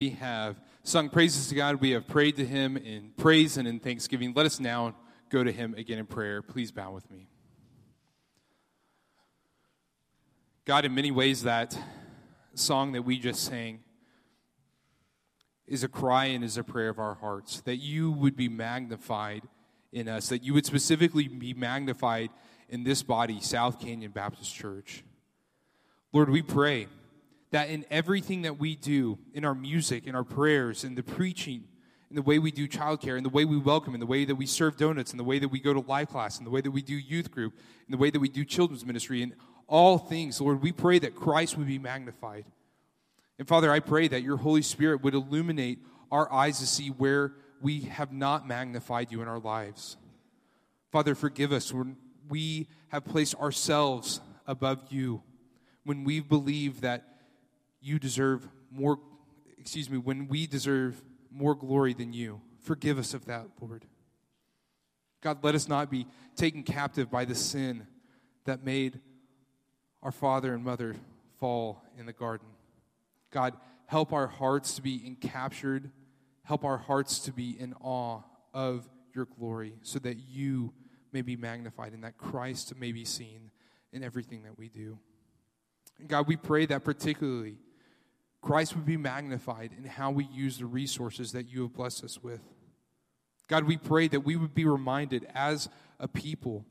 We have sung praises to God. We have prayed to Him in praise and in thanksgiving. Let us now go to Him again in prayer. Please bow with me. God, in many ways, that song that we just sang is a cry and is a prayer of our hearts that you would be magnified in us, that you would specifically be magnified in this body, South Canyon Baptist Church. Lord, we pray that in everything that we do, in our music, in our prayers, in the preaching, in the way we do childcare, in the way we welcome, in the way that we serve donuts, in the way that we go to life class, in the way that we do youth group, in the way that we do children's ministry, in all things, Lord, we pray that Christ would be magnified. And Father, I pray that your Holy Spirit would illuminate our eyes to see where we have not magnified you in our lives. Father, forgive us when we have placed ourselves above you, when we believe that you deserve more, excuse me, when we deserve more glory than you. Forgive us of that, Lord. God, let us not be taken captive by the sin that made our father and mother fall in the garden. God, help our hearts to be encaptured, help our hearts to be in awe of your glory so that you may be magnified and that Christ may be seen in everything that we do. And God, we pray that particularly Christ would be magnified in how we use the resources that you have blessed us with. God, we pray that we would be reminded as a people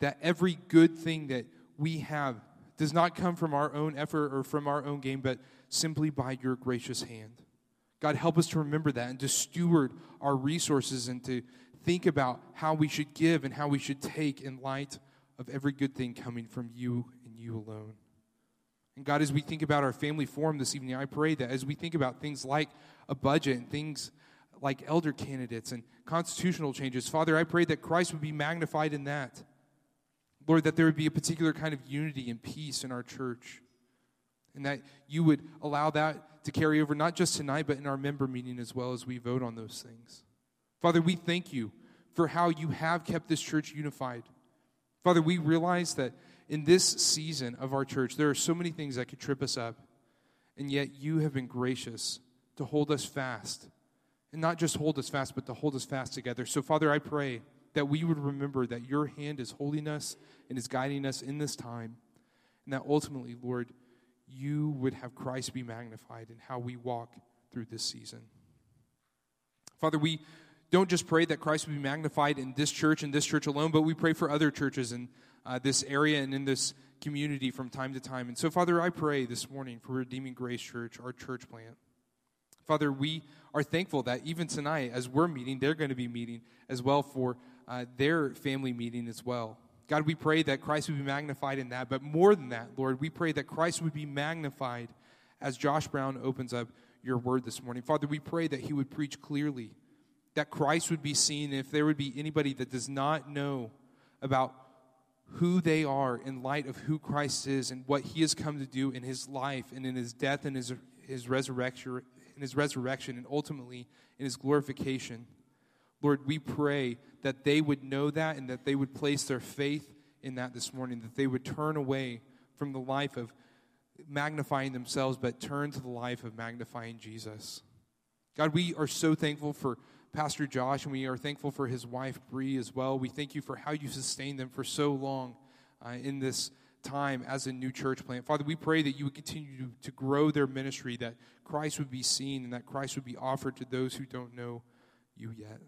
that every good thing that we have does not come from our own effort or from our own gain, but simply by your gracious hand. God, help us to remember that and to steward our resources and to think about how we should give and how we should take in light of every good thing coming from you and you alone. And God, as we think about our family forum this evening, I pray that as we think about things like a budget and things like elder candidates and constitutional changes, Father, I pray that Christ would be magnified in that. Lord, that there would be a particular kind of unity and peace in our church. And that you would allow that to carry over not just tonight, but in our member meeting as well as we vote on those things. Father, we thank you for how you have kept this church unified. Father, we realize that in this season of our church, there are so many things that could trip us up, and yet you have been gracious to hold us fast. And not just hold us fast, but to hold us fast together. So, Father, I pray that we would remember that your hand is holding us and is guiding us in this time, and that ultimately, Lord, you would have Christ be magnified in how we walk through this season. Father, we don't just pray that Christ would be magnified in this church and this church alone, but we pray for other churches and uh, this area and in this community from time to time. And so, Father, I pray this morning for Redeeming Grace Church, our church plant. Father, we are thankful that even tonight, as we're meeting, they're going to be meeting as well for uh, their family meeting as well. God, we pray that Christ would be magnified in that. But more than that, Lord, we pray that Christ would be magnified as Josh Brown opens up your word this morning. Father, we pray that he would preach clearly, that Christ would be seen. If there would be anybody that does not know about who they are in light of who Christ is and what he has come to do in his life and in his death and his, his resurrection in his resurrection and ultimately in his glorification. Lord, we pray that they would know that and that they would place their faith in that this morning, that they would turn away from the life of magnifying themselves, but turn to the life of magnifying Jesus. God, we are so thankful for Pastor Josh, and we are thankful for his wife, Bree, as well. We thank you for how you sustained them for so long uh, in this time as a new church plant. Father, we pray that you would continue to, grow their ministry, that Christ would be seen, and that Christ would be offered to those who don't know you yet.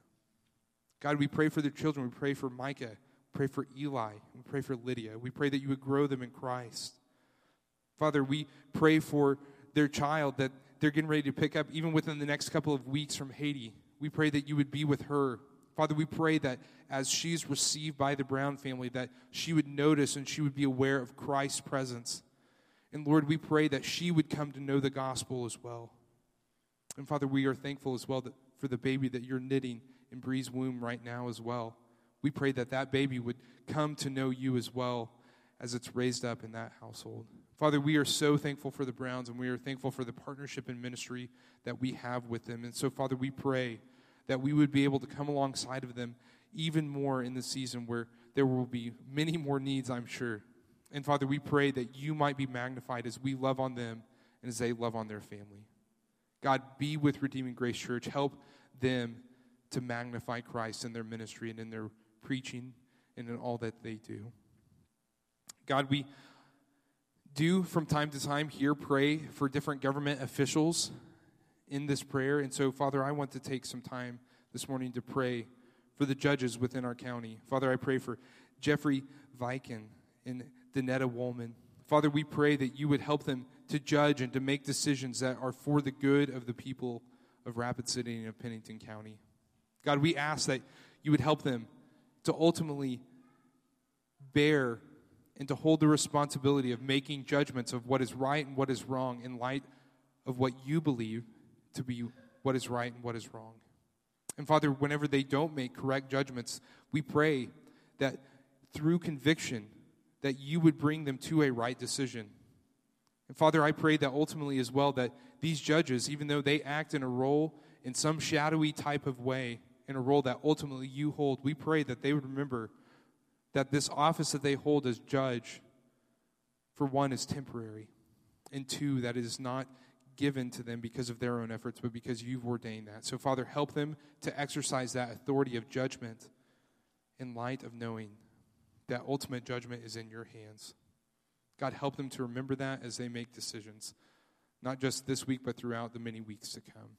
God, we pray for their children. We pray for Micah. We pray for Eli. We pray for Lydia. We pray that you would grow them in Christ. Father, we pray for their child that they're getting ready to pick up even within the next couple of weeks from Haiti. We pray that you would be with her. Father, we pray that as she's received by the Brown family, that she would notice and she would be aware of Christ's presence. And Lord, we pray that she would come to know the gospel as well. And Father, we are thankful as well for the baby that you're knitting in Bree's womb right now as well. We pray that that baby would come to know you as well as it's raised up in that household. Father, we are so thankful for the Browns and we are thankful for the partnership and ministry that we have with them. And so, Father, we pray that we would be able to come alongside of them even more in the season where there will be many more needs, I'm sure. And Father, we pray that you might be magnified as we love on them and as they love on their family. God, be with Redeeming Grace Church. Help them to magnify Christ in their ministry and in their preaching and in all that they do. God, we do from time to time here pray for different government officials in this prayer. And so, Father, I want to take some time this morning to pray for the judges within our county. Father, I pray for Jeffrey Viken and Danetta Woolman. Father, we pray that you would help them to judge and to make decisions that are for the good of the people of Rapid City and of Pennington County. God, we ask that you would help them to ultimately bear and to hold the responsibility of making judgments of what is right and what is wrong in light of what you believe to be what is right and what is wrong. And Father, whenever they don't make correct judgments, we pray that through conviction that you would bring them to a right decision. And Father, I pray that ultimately as well that these judges, even though they act in a role in some shadowy type of way, in a role that ultimately you hold, we pray that they would remember that this office that they hold as judge, for one, is temporary, and two, that it is not given to them because of their own efforts, but because you've ordained that. So, Father, help them to exercise that authority of judgment in light of knowing that ultimate judgment is in your hands. God, help them to remember that as they make decisions, not just this week, but throughout the many weeks to come.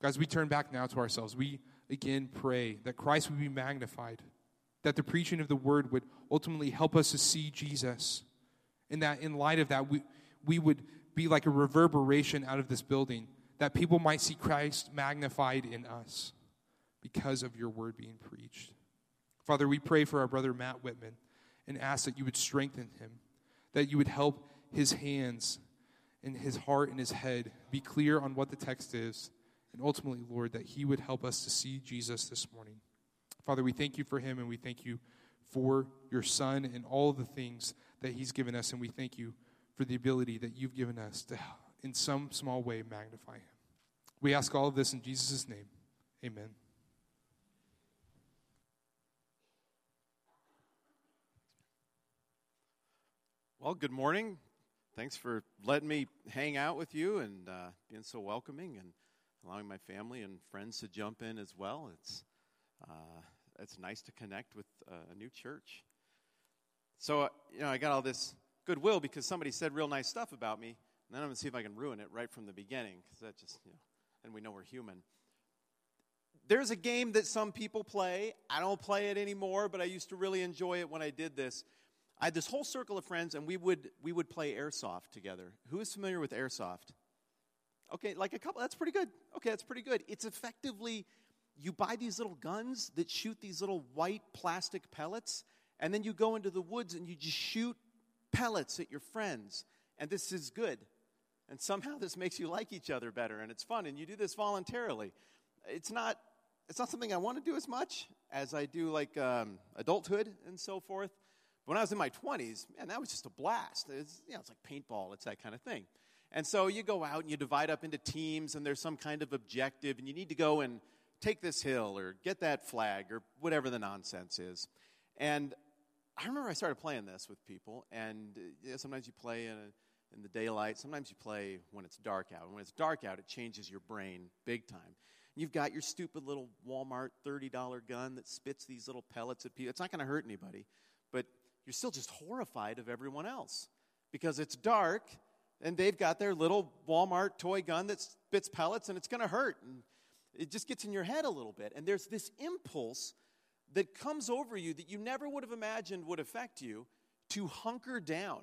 Guys, we turn back now to ourselves. We again pray that Christ would be magnified, that the preaching of the word would ultimately help us to see Jesus, and that in light of that, we, we would be like a reverberation out of this building, that people might see Christ magnified in us because of your word being preached. Father, we pray for our brother Matt Whitman and ask that you would strengthen him, that you would help his hands and his heart and his head be clear on what the text is, and ultimately, Lord, that he would help us to see Jesus this morning. Father, we thank you for him and we thank you for your son and all the things that he's given us, and we thank you for the ability that you've given us to, in some small way, magnify him. We ask all of this in Jesus' name. Amen. Well, good morning. Thanks for letting me hang out with you and uh, being so welcoming and allowing my family and friends to jump in as well. It's, uh, it's nice to connect with uh, a new church. So, uh, you know, I got all this goodwill because somebody said real nice stuff about me, and then I'm going to see if I can ruin it right from the beginning because that just, you know, and we know we're human. There's a game that some people play. I don't play it anymore, but I used to really enjoy it when I did this. I had this whole circle of friends, and we would we would play airsoft together. Who is familiar with airsoft? Okay, like a couple. That's pretty good. Okay, that's pretty good. It's effectively you buy these little guns that shoot these little white plastic pellets, and then you go into the woods and you just shoot pellets at your friends. And this is good. And somehow this makes you like each other better, and it's fun. And you do this voluntarily. It's not it's not something I want to do as much as I do like um, adulthood and so forth. But when I was in my 20s, man, that was just a blast. It's, you know, it's like paintball, it's that kind of thing. And so you go out and you divide up into teams, and there's some kind of objective, and you need to go and take this hill or get that flag or whatever the nonsense is. And I remember I started playing this with people, and uh, sometimes you play in, a, in the daylight, sometimes you play when it's dark out. And when it's dark out, it changes your brain big time. You've got your stupid little Walmart $30 gun that spits these little pellets at people. It's not going to hurt anybody, but you're still just horrified of everyone else because it's dark and they've got their little Walmart toy gun that spits pellets and it's going to hurt. And it just gets in your head a little bit. And there's this impulse that comes over you that you never would have imagined would affect you to hunker down.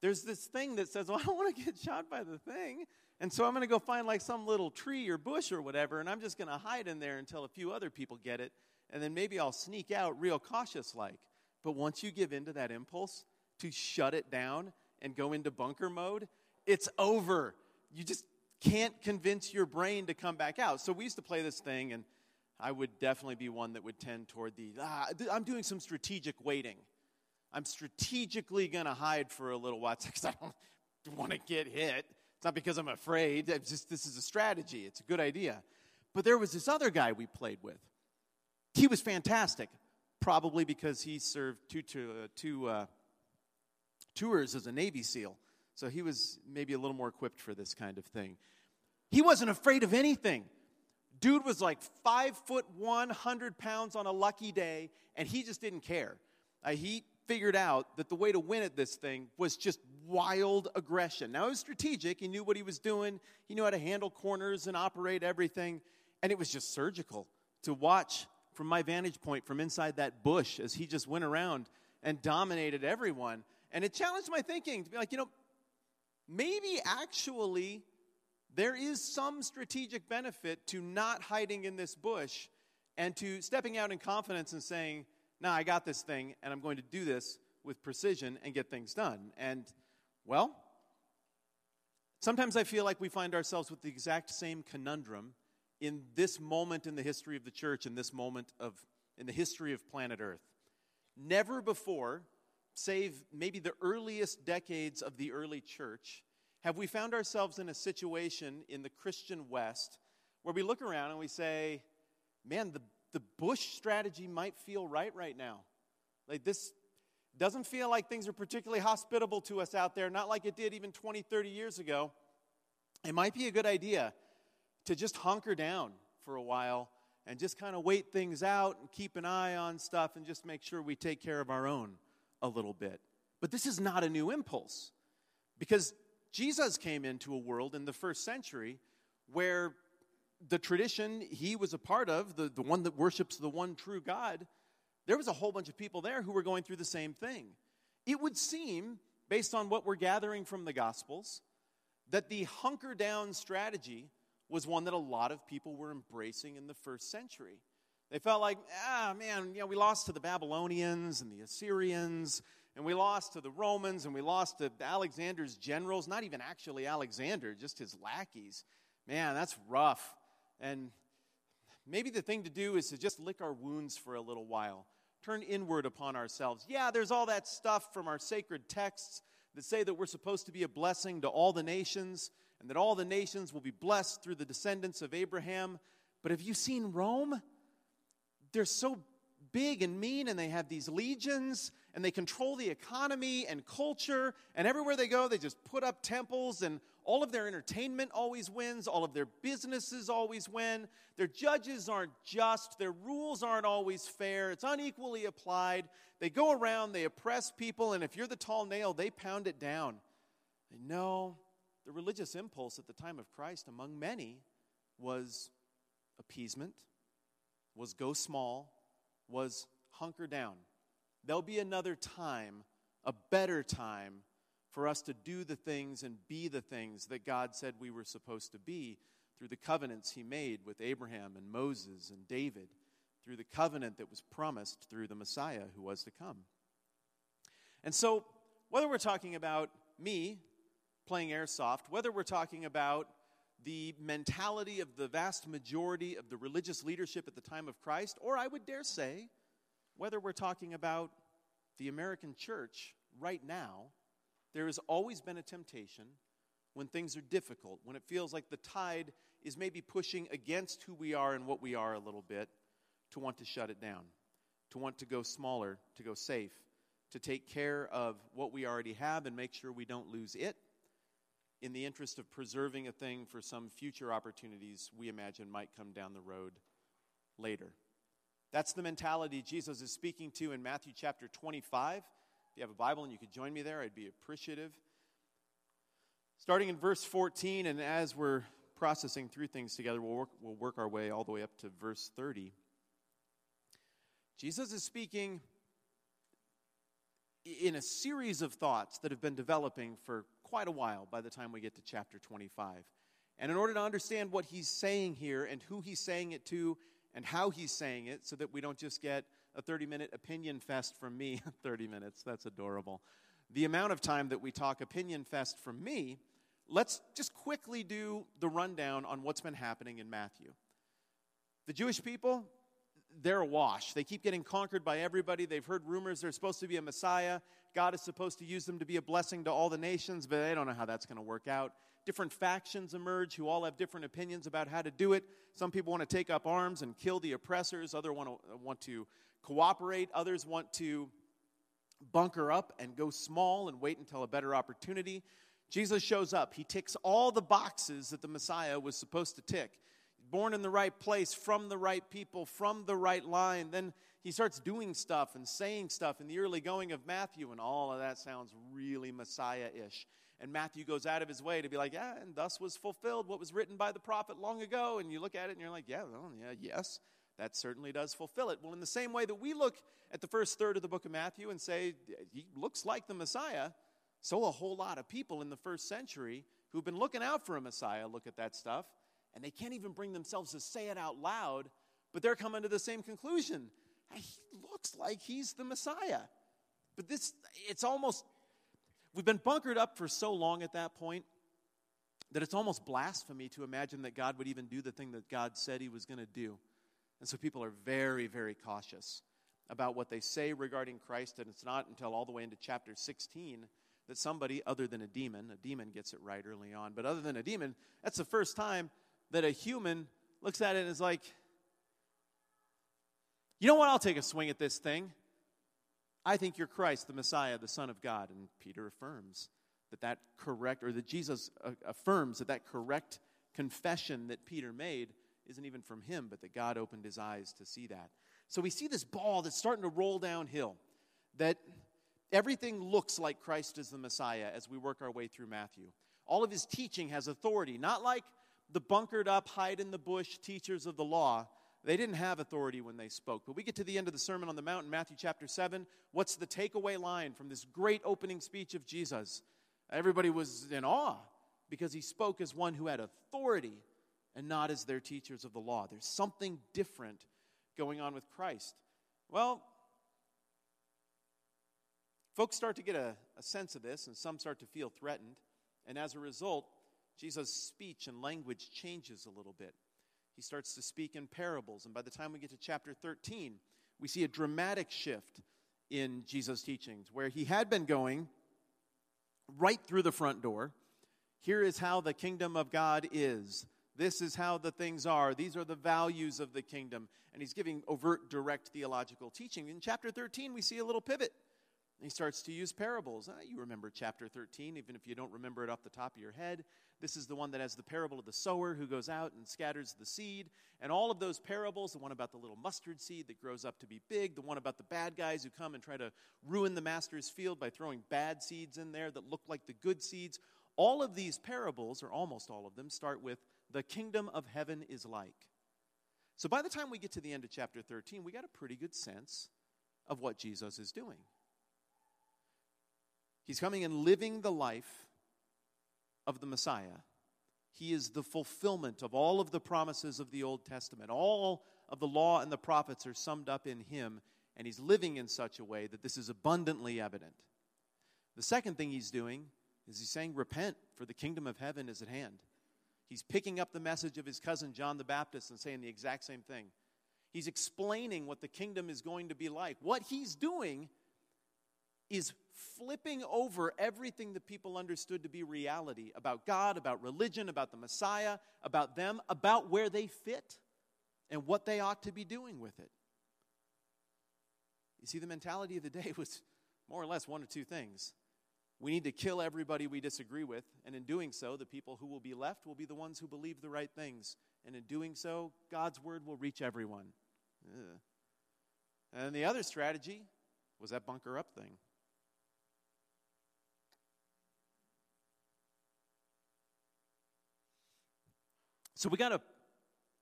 There's this thing that says, Well, I don't want to get shot by the thing. And so I'm going to go find like some little tree or bush or whatever, and I'm just going to hide in there until a few other people get it. And then maybe I'll sneak out real cautious like. But once you give in to that impulse to shut it down and go into bunker mode, it's over. You just can't convince your brain to come back out. So we used to play this thing, and I would definitely be one that would tend toward the ah, I'm doing some strategic waiting. I'm strategically going to hide for a little while because I don't want to get hit. It's not because I'm afraid. It's just this is a strategy. It's a good idea. But there was this other guy we played with. He was fantastic probably because he served two, two, uh, two uh, tours as a Navy SEAL. So he was maybe a little more equipped for this kind of thing. He wasn't afraid of anything. Dude was like five foot one, hundred pounds on a lucky day, and he just didn't care. Uh, he figured out that the way to win at this thing was just wild aggression. Now, it was strategic. He knew what he was doing, he knew how to handle corners and operate everything, and it was just surgical to watch from my vantage point from inside that bush as he just went around and dominated everyone. And it challenged my thinking to be like, you know, maybe actually there is some strategic benefit to not hiding in this bush and to stepping out in confidence and saying, Now I got this thing and I'm going to do this with precision and get things done. And, well, sometimes I feel like we find ourselves with the exact same conundrum in this moment in the history of the church, in this moment of in the history of planet Earth. Never before, save maybe the earliest decades of the early church, have we found ourselves in a situation in the Christian West where we look around and we say, man, the, the Bush strategy might feel right right now. Like this doesn't feel like things are particularly hospitable to us out there, not like it did even 20, 30 years ago. It might be a good idea to just hunker down for a while and just kind of wait things out and keep an eye on stuff and just make sure we take care of our own a little bit. But this is not a new impulse because Jesus came into a world in the first century where the tradition he was a part of, the, the one that worships the one true God, there was a whole bunch of people there who were going through the same thing. It would seem, based on what we're gathering from the Gospels, that the hunker down strategy was one that a lot of people were embracing in the first century. They felt like, ah, man, you know, we lost to the Babylonians and the Assyrians, and we lost to the Romans, and we lost to Alexander's generals, not even actually Alexander, just his lackeys. Man, that's rough. And maybe the thing to do is to just lick our wounds for a little while, turn inward upon ourselves. Yeah, there's all that stuff from our sacred texts that say that we're supposed to be a blessing to all the nations and that all the nations will be blessed through the descendants of Abraham. But have you seen Rome? They're so big and mean, and they have these legions, and they control the economy and culture, and everywhere they go, they just put up temples, and all of their entertainment always wins, all of their businesses always win. Their judges aren't just, their rules aren't always fair, it's unequally applied. They go around, they oppress people, and if you're the tall nail, they pound it down. And know the religious impulse at the time of Christ among many was appeasement, was go small, was hunker down. There'll be another time, a better time, for us to do the things and be the things that God said we were supposed to be through the covenants He made with Abraham and Moses and David, through the covenant that was promised through the Messiah who was to come. And so, whether we're talking about me playing airsoft, whether we're talking about the mentality of the vast majority of the religious leadership at the time of Christ, or I would dare say, whether we're talking about the American church right now, there has always been a temptation when things are difficult, when it feels like the tide is maybe pushing against who we are and what we are a little bit, to want to shut it down, to want to go smaller, to go safe, to take care of what we already have and make sure we don't lose it in the interest of preserving a thing for some future opportunities we imagine might come down the road later. That's the mentality Jesus is speaking to in Matthew chapter 25. If you have a Bible and you could join me there, I'd be appreciative. Starting in verse 14, and as we're processing through things together, we'll work, we'll work our way all the way up to verse 30. Jesus is speaking in a series of thoughts that have been developing for quite a while by the time we get to chapter 25. And in order to understand what he's saying here and who he's saying it to and how he's saying it, so that we don't just get a 30 minute opinion fest from me, 30 minutes, that's adorable. The amount of time that we talk opinion fest from me, let's just quickly do the rundown on what's been happening in Matthew. The Jewish people, they're awash. They keep getting conquered by everybody. They've heard rumors there's supposed to be a Messiah. God is supposed to use them to be a blessing to all the nations, but they don't know how that's going to work out. Different factions emerge who all have different opinions about how to do it. Some people want to take up arms and kill the oppressors, others want to, want to cooperate, others want to bunker up and go small and wait until a better opportunity. Jesus shows up. He ticks all the boxes that the Messiah was supposed to tick. Born in the right place, from the right people, from the right line. Then he starts doing stuff and saying stuff in the early going of Matthew, and all of that sounds really Messiah ish. And Matthew goes out of his way to be like, yeah, and thus was fulfilled what was written by the prophet long ago. And you look at it and you're like, yeah, well, yeah, yes, that certainly does fulfill it. Well, in the same way that we look at the first third of the book of Matthew and say, he looks like the Messiah, so, a whole lot of people in the first century who've been looking out for a Messiah look at that stuff, and they can't even bring themselves to say it out loud, but they're coming to the same conclusion. He looks like he's the Messiah. But this, it's almost, we've been bunkered up for so long at that point that it's almost blasphemy to imagine that God would even do the thing that God said he was going to do. And so people are very, very cautious about what they say regarding Christ, and it's not until all the way into chapter 16 that somebody other than a demon, a demon gets it right early on, but other than a demon, that's the first time that a human looks at it and is like, you know what? I'll take a swing at this thing. I think you're Christ, the Messiah, the Son of God. And Peter affirms that that correct, or that Jesus uh, affirms that that correct confession that Peter made isn't even from him, but that God opened his eyes to see that. So we see this ball that's starting to roll downhill, that Everything looks like Christ is the Messiah as we work our way through Matthew. All of his teaching has authority, not like the bunkered up, hide in the bush teachers of the law. They didn't have authority when they spoke. But we get to the end of the Sermon on the Mount in Matthew chapter 7. What's the takeaway line from this great opening speech of Jesus? Everybody was in awe because he spoke as one who had authority and not as their teachers of the law. There's something different going on with Christ. Well, Folks start to get a, a sense of this, and some start to feel threatened. And as a result, Jesus' speech and language changes a little bit. He starts to speak in parables. And by the time we get to chapter 13, we see a dramatic shift in Jesus' teachings, where he had been going right through the front door. Here is how the kingdom of God is. This is how the things are. These are the values of the kingdom. And he's giving overt, direct theological teaching. In chapter 13, we see a little pivot he starts to use parables. Ah, you remember chapter 13, even if you don't remember it off the top of your head. This is the one that has the parable of the sower who goes out and scatters the seed. And all of those parables the one about the little mustard seed that grows up to be big, the one about the bad guys who come and try to ruin the master's field by throwing bad seeds in there that look like the good seeds. All of these parables, or almost all of them, start with the kingdom of heaven is like. So by the time we get to the end of chapter 13, we got a pretty good sense of what Jesus is doing. He's coming and living the life of the Messiah. He is the fulfillment of all of the promises of the Old Testament. All of the law and the prophets are summed up in him, and he's living in such a way that this is abundantly evident. The second thing he's doing is he's saying, Repent, for the kingdom of heaven is at hand. He's picking up the message of his cousin John the Baptist and saying the exact same thing. He's explaining what the kingdom is going to be like. What he's doing is flipping over everything that people understood to be reality about God, about religion, about the Messiah, about them, about where they fit, and what they ought to be doing with it. You see, the mentality of the day was more or less one of two things. We need to kill everybody we disagree with, and in doing so, the people who will be left will be the ones who believe the right things. And in doing so, God's word will reach everyone. Ugh. And the other strategy was that bunker up thing. So we got a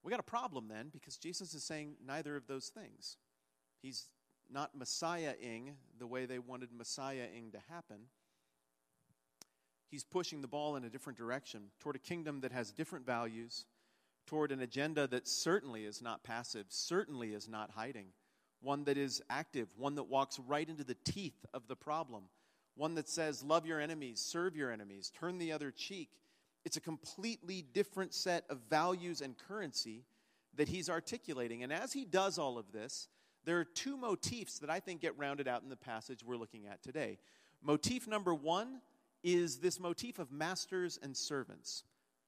we got a problem then because Jesus is saying neither of those things. He's not Messiah-ing the way they wanted Messiah-ing to happen. He's pushing the ball in a different direction toward a kingdom that has different values, toward an agenda that certainly is not passive, certainly is not hiding, one that is active, one that walks right into the teeth of the problem, one that says, Love your enemies, serve your enemies, turn the other cheek, it's a completely different set of values and currency that he's articulating. And as he does all of this, there are two motifs that I think get rounded out in the passage we're looking at today. Motif number one is this motif of masters and servants.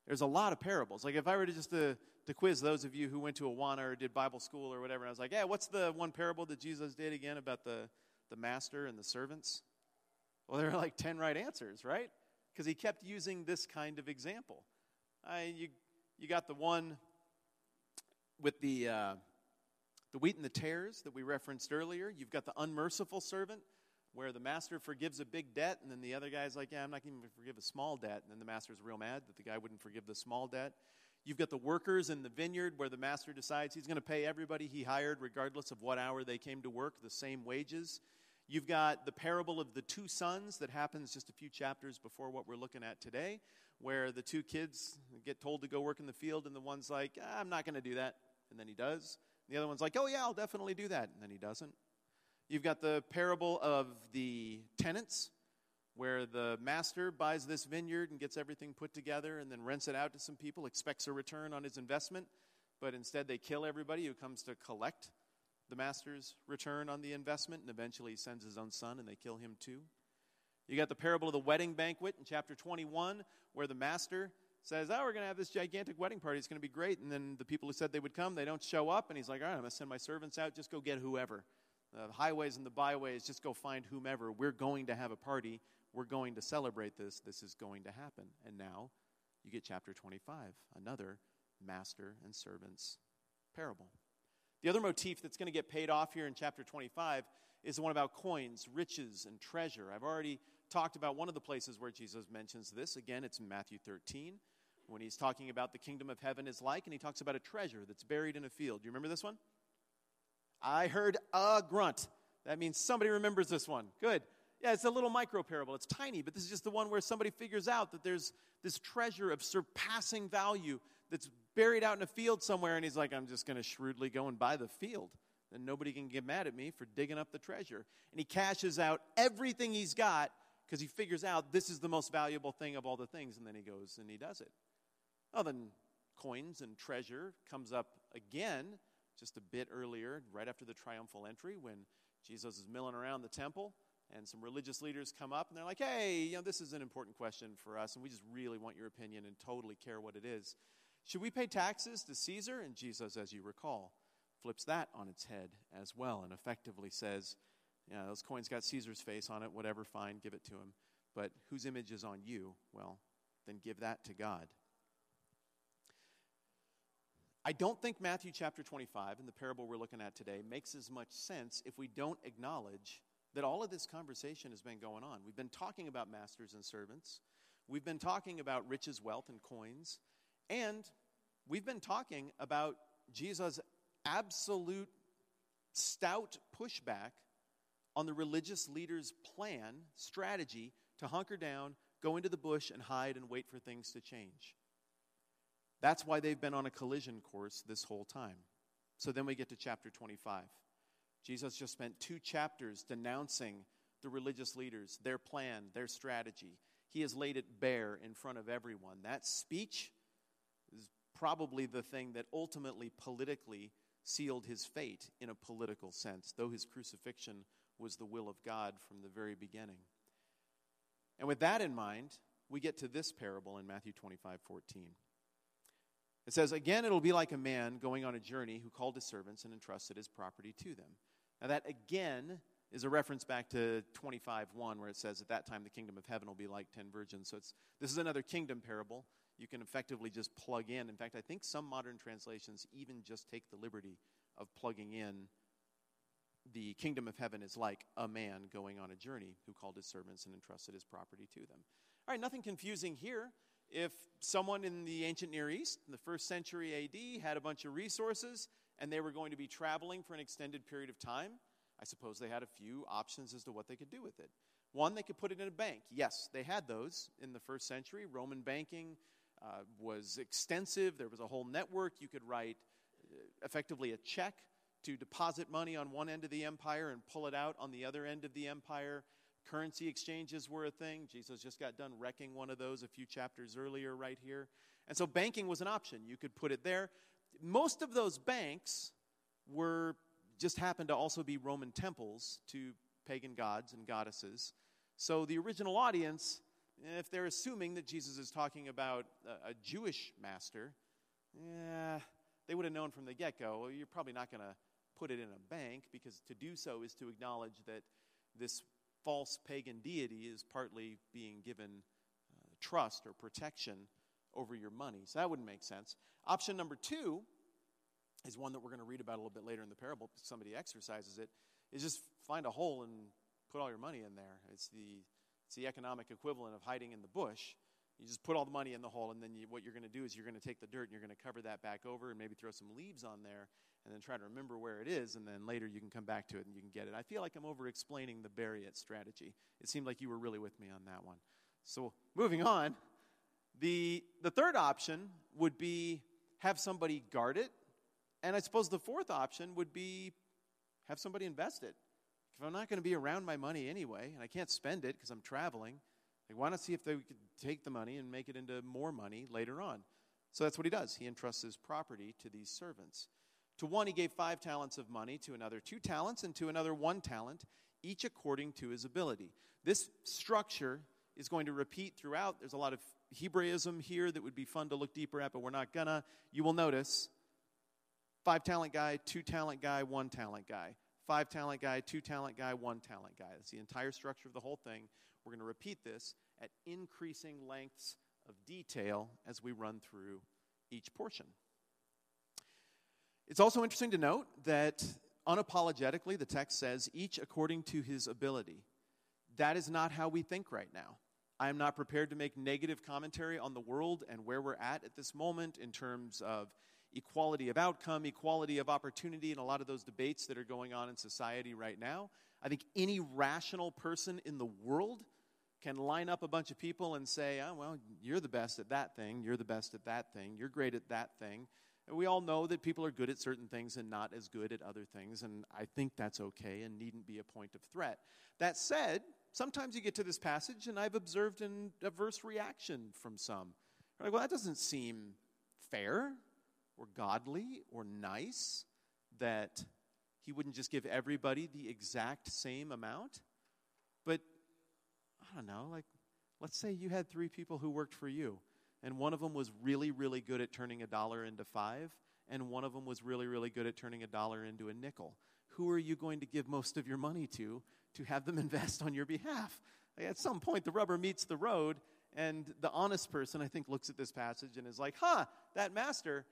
There's a lot of parables. Like if I were to just to, to quiz those of you who went to Awana or did Bible school or whatever, and I was like, yeah, what's the one parable that Jesus did again about the, the master and the servants? Well, there are like 10 right answers, right? Because he kept using this kind of example. I, you, you got the one with the, uh, the wheat and the tares that we referenced earlier. You've got the unmerciful servant where the master forgives a big debt, and then the other guy's like, Yeah, I'm not going to forgive a small debt. And then the master's real mad that the guy wouldn't forgive the small debt. You've got the workers in the vineyard where the master decides he's going to pay everybody he hired, regardless of what hour they came to work, the same wages. You've got the parable of the two sons that happens just a few chapters before what we're looking at today, where the two kids get told to go work in the field, and the one's like, ah, I'm not going to do that. And then he does. And The other one's like, Oh, yeah, I'll definitely do that. And then he doesn't. You've got the parable of the tenants, where the master buys this vineyard and gets everything put together and then rents it out to some people, expects a return on his investment, but instead they kill everybody who comes to collect the master's return on the investment, and eventually he sends his own son and they kill him too. You got the parable of the wedding banquet in chapter 21, where the master says, Oh, we're going to have this gigantic wedding party. It's going to be great. And then the people who said they would come, they don't show up. And he's like, All right, I'm going to send my servants out. Just go get whoever the highways and the byways, just go find whomever. We're going to have a party. We're going to celebrate this. This is going to happen. And now you get chapter 25, another master and servants parable. The other motif that's going to get paid off here in chapter 25 is the one about coins, riches, and treasure. I've already talked about one of the places where Jesus mentions this. Again, it's in Matthew 13 when he's talking about the kingdom of heaven is like, and he talks about a treasure that's buried in a field. Do you remember this one? I heard a grunt. That means somebody remembers this one. Good. Yeah, it's a little micro parable. It's tiny, but this is just the one where somebody figures out that there's this treasure of surpassing value that's buried out in a field somewhere, and he's like, I'm just going to shrewdly go and buy the field. Then nobody can get mad at me for digging up the treasure. And he cashes out everything he's got because he figures out this is the most valuable thing of all the things, and then he goes and he does it. Oh, then coins and treasure comes up again just a bit earlier, right after the triumphal entry, when Jesus is milling around the temple, and some religious leaders come up and they're like, hey, you know, this is an important question for us, and we just really want your opinion and totally care what it is. Should we pay taxes to Caesar? And Jesus, as you recall, flips that on its head as well and effectively says, yeah, those coins got Caesar's face on it, whatever, fine, give it to him. But whose image is on you? Well, then give that to God. I don't think Matthew chapter 25 and the parable we're looking at today makes as much sense if we don't acknowledge that all of this conversation has been going on. We've been talking about masters and servants, we've been talking about riches, wealth, and coins, and we've been talking about Jesus' absolute stout pushback on the religious leaders' plan, strategy to hunker down, go into the bush, and hide and wait for things to change. That's why they've been on a collision course this whole time. So then we get to chapter 25. Jesus just spent two chapters denouncing the religious leaders, their plan, their strategy. He has laid it bare in front of everyone. That speech is probably the thing that ultimately politically sealed his fate in a political sense, though his crucifixion was the will of God from the very beginning. And with that in mind, we get to this parable in Matthew 25 14. It says, Again, it'll be like a man going on a journey who called his servants and entrusted his property to them. Now, that again is a reference back to 25 1, where it says, At that time, the kingdom of heaven will be like 10 virgins. So it's, this is another kingdom parable. You can effectively just plug in. In fact, I think some modern translations even just take the liberty of plugging in the kingdom of heaven is like a man going on a journey who called his servants and entrusted his property to them. All right, nothing confusing here if someone in the ancient Near East, in the first century AD, had a bunch of resources and they were going to be traveling for an extended period of time, I suppose they had a few options as to what they could do with it. One, they could put it in a bank. Yes, they had those in the first century. Roman banking uh, was extensive, there was a whole network. You could write uh, effectively a check to deposit money on one end of the empire and pull it out on the other end of the empire. Currency exchanges were a thing. Jesus just got done wrecking one of those a few chapters earlier, right here. And so banking was an option. You could put it there. Most of those banks were just happened to also be Roman temples to pagan gods and goddesses. So the original audience, if they're assuming that Jesus is talking about a, a Jewish master, yeah, they would have known from the get go, well, you're probably not going to put it in a bank because to do so is to acknowledge that this false pagan deity is partly being given uh, trust or protection over your money. So that wouldn't make sense. Option number two is one that we're going to read about a little bit later in the parable. Somebody exercises it. Is just find a hole and put all your money in there. It's the it's the economic equivalent of hiding in the bush. You just put all the money in the hole, and then you, what you're going to do is you're going to take the dirt and you're going to cover that back over and maybe throw some leaves on there and then try to remember where it is, and then later you can come back to it and you can get it. I feel like I'm over explaining the bury it strategy. It seemed like you were really with me on that one. So, moving on, the, the third option would be have somebody guard it. And I suppose the fourth option would be have somebody invest it. If I'm not going to be around my money anyway, and I can't spend it because I'm traveling, like, why not see if they could take the money and make it into more money later on? So that's what he does. He entrusts his property to these servants. To one, he gave five talents of money, to another, two talents, and to another, one talent, each according to his ability. This structure is going to repeat throughout. There's a lot of Hebraism here that would be fun to look deeper at, but we're not gonna. You will notice five talent guy, two talent guy, one talent guy. Five talent guy, two talent guy, one talent guy. That's the entire structure of the whole thing. We're going to repeat this at increasing lengths of detail as we run through each portion. It's also interesting to note that unapologetically, the text says, each according to his ability. That is not how we think right now. I am not prepared to make negative commentary on the world and where we're at at this moment in terms of equality of outcome, equality of opportunity, and a lot of those debates that are going on in society right now. I think any rational person in the world can line up a bunch of people and say, oh, well, you're the best at that thing, you're the best at that thing, you're great at that thing. And we all know that people are good at certain things and not as good at other things, and I think that's okay and needn't be a point of threat. That said, sometimes you get to this passage, and I've observed an adverse reaction from some. They're like, well, that doesn't seem fair or godly or nice that he wouldn't just give everybody the exact same amount. But I don't know, like, let's say you had three people who worked for you and one of them was really, really good at turning a dollar into five, and one of them was really, really good at turning a dollar into a nickel. Who are you going to give most of your money to to have them invest on your behalf? At some point, the rubber meets the road, and the honest person, I think, looks at this passage and is like, huh, that master,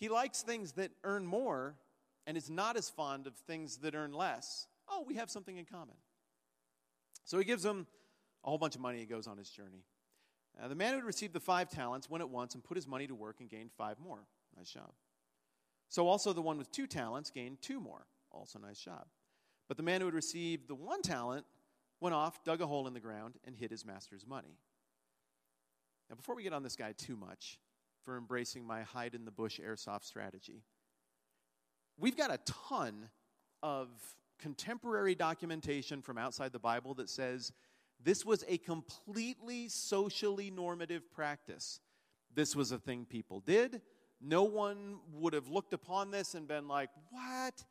he likes things that earn more and is not as fond of things that earn less. Oh, we have something in common. So he gives him a whole bunch of money. He goes on his journey. Uh, the man who had received the five talents went at once and put his money to work and gained five more. Nice job. So also the one with two talents gained two more. Also nice job. But the man who had received the one talent went off, dug a hole in the ground, and hid his master's money. Now, before we get on this guy too much for embracing my hide in the bush airsoft strategy, we've got a ton of contemporary documentation from outside the Bible that says this was a completely socially normative practice. This was a thing people did. No one would have looked upon this and been like, What?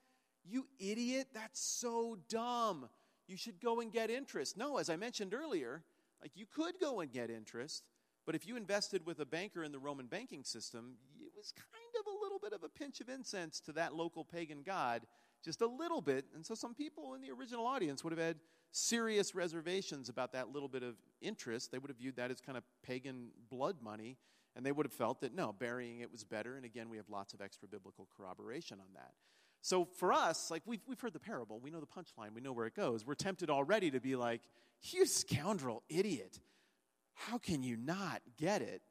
You idiot? That's so dumb. You should go and get interest. No, as I mentioned earlier, like you could go and get interest, but if you invested with a banker in the Roman banking system, it was kind of a little bit of a pinch of incense to that local pagan god, just a little bit. And so some people in the original audience would have had serious reservations about that little bit of interest. They would have viewed that as kind of pagan blood money, and they would have felt that no, burying it was better. And again, we have lots of extra biblical corroboration on that. So for us, like we've, we've heard the parable, we know the punchline, we know where it goes. We're tempted already to be like, you scoundrel idiot. How can you not get it?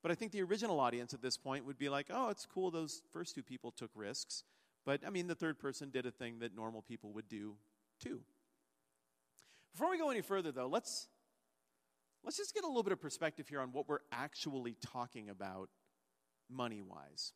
But I think the original audience at this point would be like, oh, it's cool those first two people took risks. But I mean, the third person did a thing that normal people would do too. Before we go any further, though, let's, let's just get a little bit of perspective here on what we're actually talking about money wise.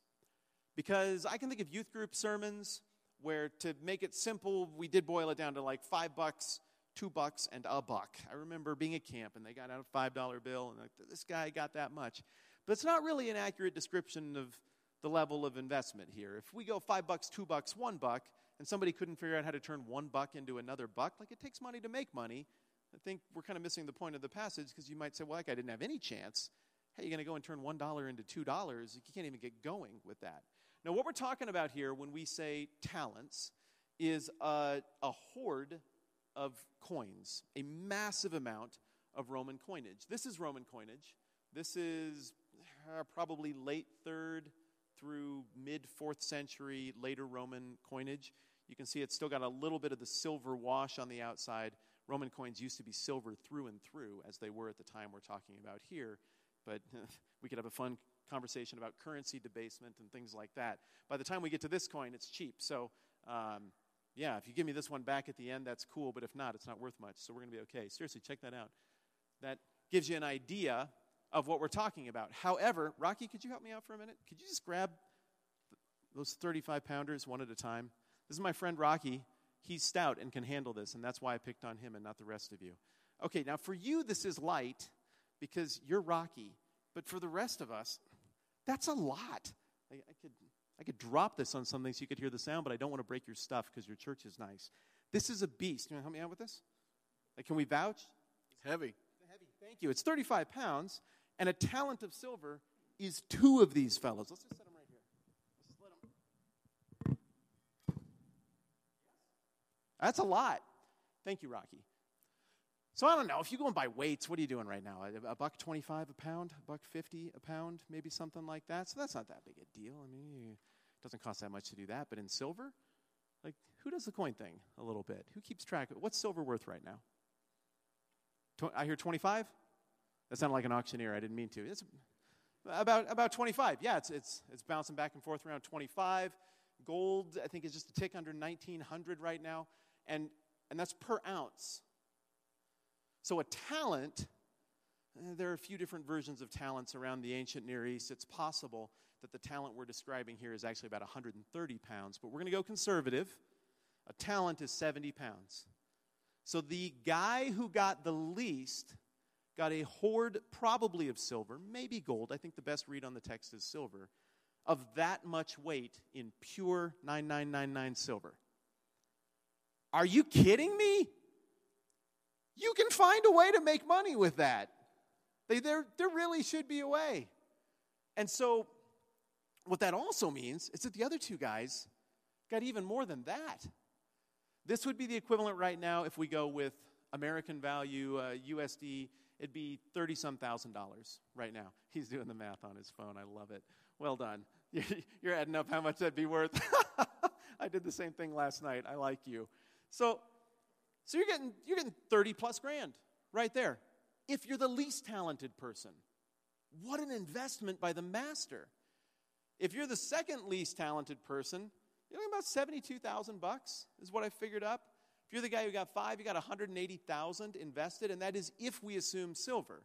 Because I can think of youth group sermons where, to make it simple, we did boil it down to like five bucks, two bucks, and a buck. I remember being at camp and they got out a five dollar bill and like, this guy got that much. But it's not really an accurate description of the level of investment here. If we go five bucks, two bucks, one buck, and somebody couldn't figure out how to turn one buck into another buck, like it takes money to make money. I think we're kind of missing the point of the passage because you might say, well, that guy didn't have any chance. Hey, you're going to go and turn $1 into $2. You can't even get going with that. Now, what we're talking about here when we say talents is a, a hoard of coins, a massive amount of Roman coinage. This is Roman coinage. This is uh, probably late third through mid fourth century, later Roman coinage. You can see it's still got a little bit of the silver wash on the outside. Roman coins used to be silver through and through, as they were at the time we're talking about here. But we could have a fun conversation about currency debasement and things like that. By the time we get to this coin, it's cheap. So, um, yeah, if you give me this one back at the end, that's cool. But if not, it's not worth much. So we're going to be okay. Seriously, check that out. That gives you an idea of what we're talking about. However, Rocky, could you help me out for a minute? Could you just grab those 35 pounders one at a time? This is my friend Rocky. He's stout and can handle this, and that's why I picked on him and not the rest of you. Okay, now for you, this is light because you're Rocky. But for the rest of us, that's a lot. I, I, could, I could drop this on something so you could hear the sound, but I don't want to break your stuff because your church is nice. This is a beast. You want to help me out with this? Like, can we vouch? It's heavy. Heavy. Thank you. It's 35 pounds, and a talent of silver is two of these fellows. Let's just set them right here. Let's just let them. That's a lot. Thank you, Rocky. So I don't know. If you go and buy weights, what are you doing right now? A, a buck twenty-five a pound, a buck fifty a pound, maybe something like that. So that's not that big a deal. I mean, it doesn't cost that much to do that. But in silver, like who does the coin thing a little bit? Who keeps track of what's silver worth right now? Tw- I hear twenty-five. That sounded like an auctioneer. I didn't mean to. It's about about twenty-five. Yeah, it's it's it's bouncing back and forth around twenty-five. Gold, I think, is just a tick under nineteen hundred right now, and and that's per ounce. So, a talent, eh, there are a few different versions of talents around the ancient Near East. It's possible that the talent we're describing here is actually about 130 pounds, but we're going to go conservative. A talent is 70 pounds. So, the guy who got the least got a hoard, probably of silver, maybe gold. I think the best read on the text is silver, of that much weight in pure 9999 silver. Are you kidding me? You can find a way to make money with that. They, there, there really should be a way. And so, what that also means is that the other two guys got even more than that. This would be the equivalent right now if we go with American value, uh, USD, it'd be 30 some thousand dollars right now. He's doing the math on his phone. I love it. Well done. You're adding up how much that'd be worth. I did the same thing last night. I like you. So, so you're getting, you're getting 30 plus grand right there. If you're the least talented person, what an investment by the master. If you're the second least talented person, you're looking about 72,000 bucks is what I figured up. If you're the guy who got five, you got 180,000 invested, and that is if we assume silver.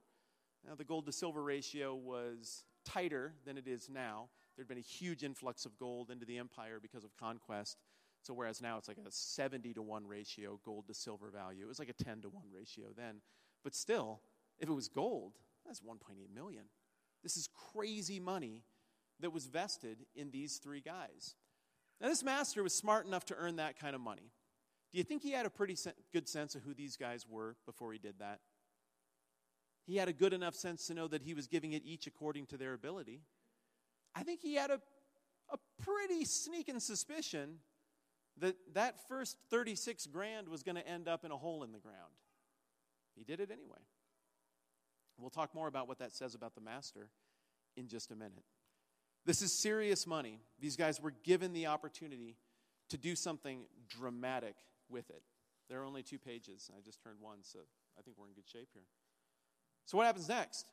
Now, the gold to silver ratio was tighter than it is now. There'd been a huge influx of gold into the empire because of conquest. So whereas now it's like a 70 to 1 ratio, gold to silver value, it was like a 10 to 1 ratio then. But still, if it was gold, that's 1.8 million. This is crazy money that was vested in these three guys. Now, this master was smart enough to earn that kind of money. Do you think he had a pretty good sense of who these guys were before he did that? He had a good enough sense to know that he was giving it each according to their ability. I think he had a, a pretty sneaking suspicion that that first 36 grand was going to end up in a hole in the ground. He did it anyway. We'll talk more about what that says about the master in just a minute. This is serious money. These guys were given the opportunity to do something dramatic with it. There are only two pages. I just turned one, so I think we're in good shape here. So, what happens next?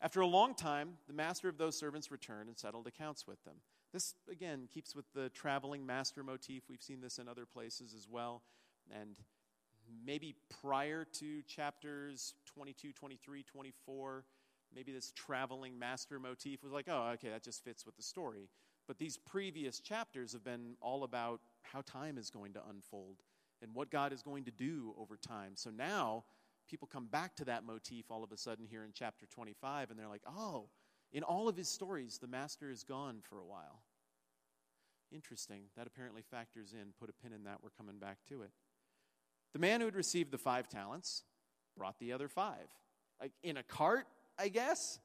After a long time, the master of those servants returned and settled accounts with them. This, again, keeps with the traveling master motif. We've seen this in other places as well. And maybe prior to chapters 22, 23, 24, maybe this traveling master motif was like, oh, okay, that just fits with the story. But these previous chapters have been all about how time is going to unfold and what God is going to do over time. So now people come back to that motif all of a sudden here in chapter 25 and they're like, oh, in all of his stories, the master is gone for a while. Interesting. That apparently factors in. Put a pin in that. We're coming back to it. The man who had received the five talents brought the other five. Like in a cart, I guess?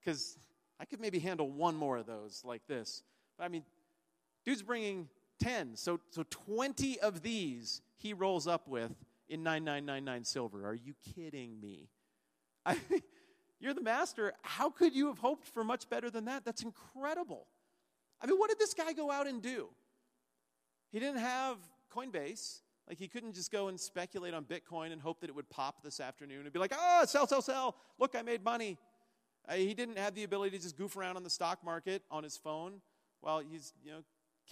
Because I could maybe handle one more of those like this. But I mean, dude's bringing 10. So, so 20 of these he rolls up with in 9999 silver. Are you kidding me? I, you're the master. How could you have hoped for much better than that? That's incredible. I mean, what did this guy go out and do? He didn't have Coinbase. Like, he couldn't just go and speculate on Bitcoin and hope that it would pop this afternoon and be like, oh, sell, sell, sell. Look, I made money. Uh, he didn't have the ability to just goof around on the stock market on his phone while he's, you know,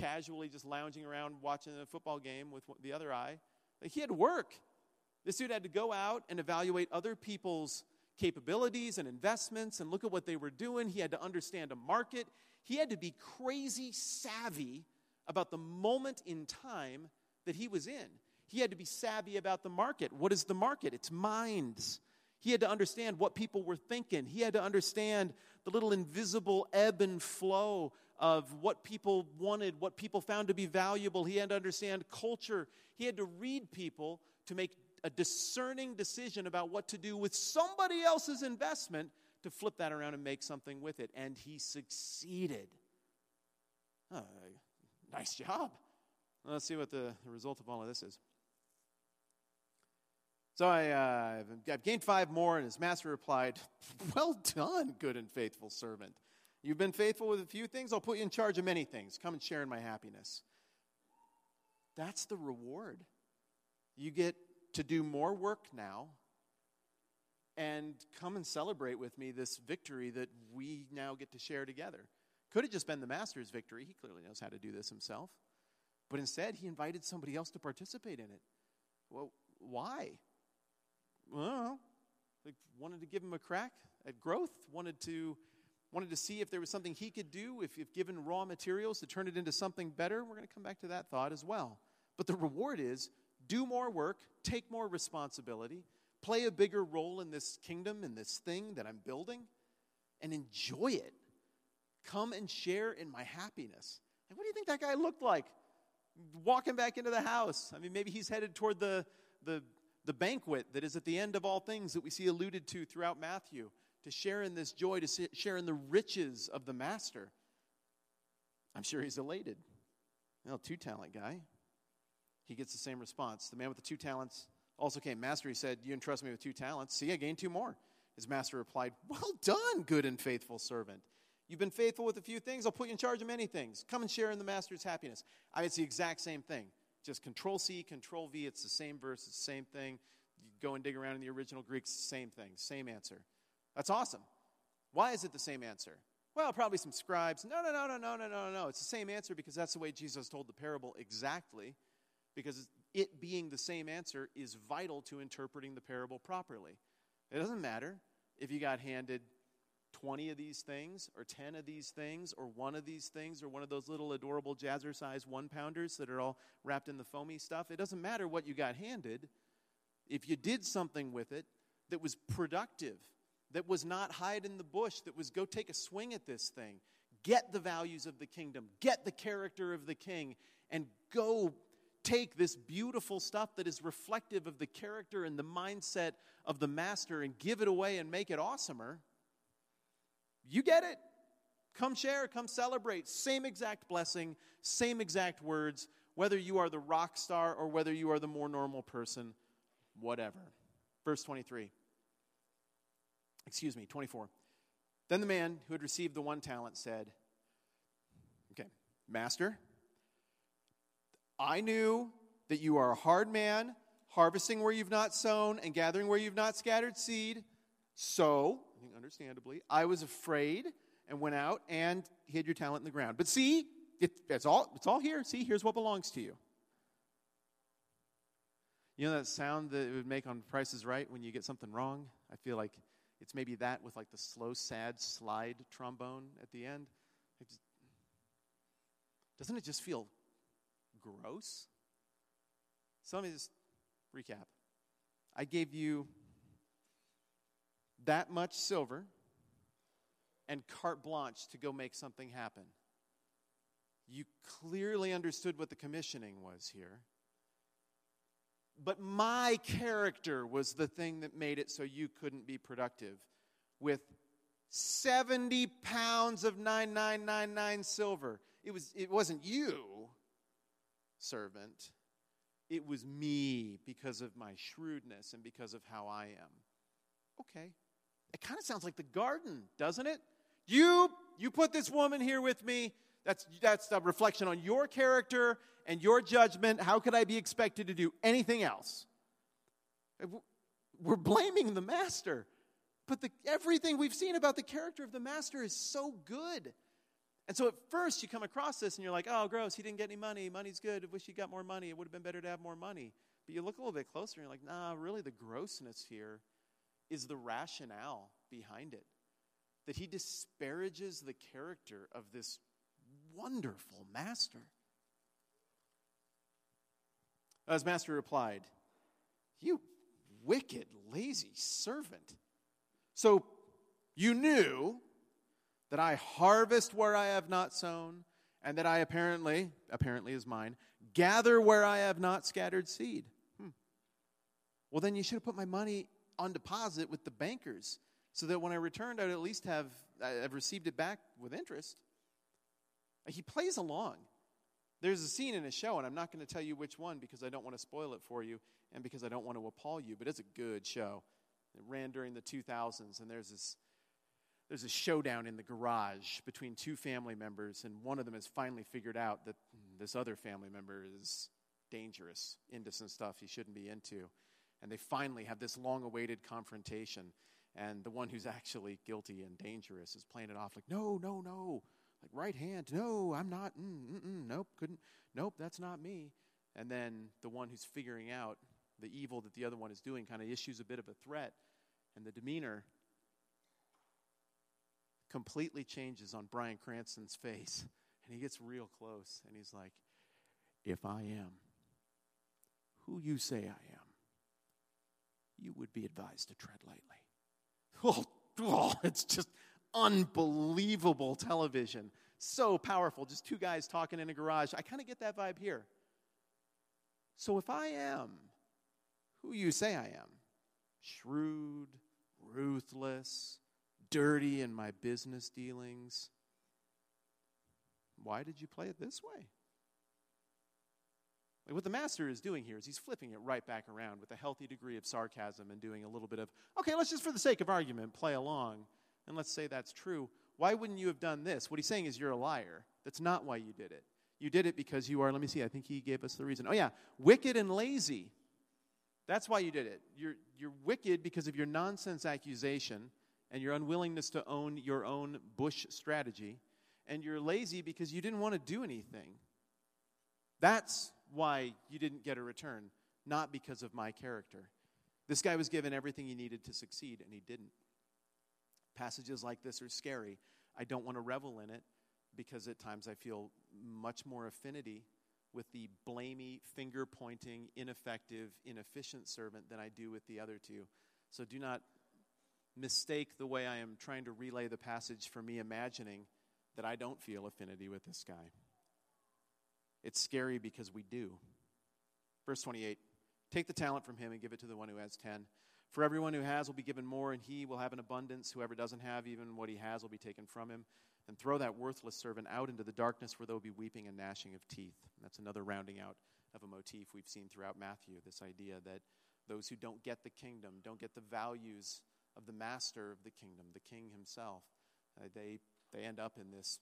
casually just lounging around watching a football game with the other eye. Like, he had work. This dude had to go out and evaluate other people's capabilities and investments and look at what they were doing. He had to understand a market. He had to be crazy savvy about the moment in time that he was in. He had to be savvy about the market. What is the market? It's minds. He had to understand what people were thinking. He had to understand the little invisible ebb and flow of what people wanted, what people found to be valuable. He had to understand culture. He had to read people to make a discerning decision about what to do with somebody else's investment to flip that around and make something with it. And he succeeded. Oh, nice job. Let's see what the, the result of all of this is. So I, uh, I've gained five more, and his master replied, Well done, good and faithful servant. You've been faithful with a few things, I'll put you in charge of many things. Come and share in my happiness. That's the reward. You get to do more work now and come and celebrate with me this victory that we now get to share together. Could have just been the master's victory. He clearly knows how to do this himself. But instead, he invited somebody else to participate in it. Well, why? Well, they wanted to give him a crack at growth, wanted to wanted to see if there was something he could do if, if given raw materials to turn it into something better. We're going to come back to that thought as well. But the reward is do more work, take more responsibility, play a bigger role in this kingdom, in this thing that I'm building, and enjoy it. Come and share in my happiness. What do you think that guy looked like? Walking back into the house. I mean, maybe he's headed toward the, the, the banquet that is at the end of all things that we see alluded to throughout Matthew, to share in this joy, to share in the riches of the master. I'm sure he's elated. Well, two talent guy he gets the same response. The man with the two talents also came. Master, he said, You entrust me with two talents. See, I gained two more. His master replied, Well done, good and faithful servant. You've been faithful with a few things. I'll put you in charge of many things. Come and share in the master's happiness. I mean, it's the exact same thing. Just control C, control V. It's the same verse, it's the same thing. You go and dig around in the original Greek, same thing, same answer. That's awesome. Why is it the same answer? Well, probably some scribes. No, no, no, no, no, no, no, no. It's the same answer because that's the way Jesus told the parable exactly because it being the same answer is vital to interpreting the parable properly. It doesn't matter if you got handed 20 of these things, or 10 of these things, or one of these things, or one of those little adorable jazzercise one pounders that are all wrapped in the foamy stuff. It doesn't matter what you got handed. If you did something with it that was productive, that was not hide in the bush, that was go take a swing at this thing, get the values of the kingdom, get the character of the king, and go take this beautiful stuff that is reflective of the character and the mindset of the master and give it away and make it awesomer, you get it. Come share, come celebrate. Same exact blessing, same exact words, whether you are the rock star or whether you are the more normal person, whatever. Verse 23. Excuse me, 24. Then the man who had received the one talent said, Okay, Master, I knew that you are a hard man, harvesting where you've not sown and gathering where you've not scattered seed. So, understandably, I was afraid and went out and hid your talent in the ground. But see, it, it's, all, it's all here. See, here's what belongs to you. You know that sound that it would make on Price is Right when you get something wrong? I feel like it's maybe that with like the slow, sad slide trombone at the end. Just, doesn't it just feel gross? So let me just recap. I gave you that much silver and carte blanche to go make something happen. You clearly understood what the commissioning was here. But my character was the thing that made it so you couldn't be productive. With 70 pounds of 9999 silver. It, was, it wasn't you servant. it was me because of my shrewdness and because of how I am. Okay. It kind of sounds like the garden, doesn't it? You you put this woman here with me. That's that's a reflection on your character and your judgment. How could I be expected to do anything else? We're blaming the master. But the, everything we've seen about the character of the master is so good. And so at first you come across this and you're like, oh, gross, he didn't get any money. Money's good. I wish he got more money. It would have been better to have more money. But you look a little bit closer and you're like, nah, really the grossness here is the rationale behind it. That he disparages the character of this wonderful master. His master replied, You wicked, lazy servant. So you knew that I harvest where I have not sown, and that I apparently, apparently is mine, gather where I have not scattered seed. Hmm. Well, then you should have put my money on deposit with the bankers so that when I returned, I'd at least have I've received it back with interest. He plays along. There's a scene in a show, and I'm not going to tell you which one because I don't want to spoil it for you and because I don't want to appall you, but it's a good show. It ran during the 2000s, and there's this there's a showdown in the garage between two family members, and one of them has finally figured out that this other family member is dangerous, into some stuff he shouldn't be into. And they finally have this long awaited confrontation. And the one who's actually guilty and dangerous is playing it off like, no, no, no. Like, right hand, no, I'm not. Mm, mm, nope, couldn't. Nope, that's not me. And then the one who's figuring out the evil that the other one is doing kind of issues a bit of a threat. And the demeanor completely changes on Bryan Cranston's face. And he gets real close and he's like, If I am who you say I am, you would be advised to tread lightly. Oh, oh, it's just unbelievable television. So powerful. Just two guys talking in a garage. I kind of get that vibe here. So if I am who you say I am, shrewd, ruthless, dirty in my business dealings, why did you play it this way? Like what the master is doing here is he's flipping it right back around with a healthy degree of sarcasm and doing a little bit of, okay, let's just for the sake of argument play along. And let's say that's true. Why wouldn't you have done this? What he's saying is you're a liar. That's not why you did it. You did it because you are, let me see, I think he gave us the reason. Oh, yeah, wicked and lazy. That's why you did it. You're, you're wicked because of your nonsense accusation and your unwillingness to own your own Bush strategy. And you're lazy because you didn't want to do anything. That's why you didn't get a return, not because of my character. This guy was given everything he needed to succeed, and he didn't. Passages like this are scary. I don't want to revel in it because at times I feel much more affinity with the blamey, finger pointing, ineffective, inefficient servant than I do with the other two. So do not mistake the way I am trying to relay the passage for me imagining that I don't feel affinity with this guy. It's scary because we do. Verse 28 Take the talent from him and give it to the one who has ten. For everyone who has will be given more, and he will have an abundance. Whoever doesn't have, even what he has, will be taken from him. And throw that worthless servant out into the darkness where there will be weeping and gnashing of teeth. And that's another rounding out of a motif we've seen throughout Matthew this idea that those who don't get the kingdom, don't get the values of the master of the kingdom, the king himself, uh, they, they end up in this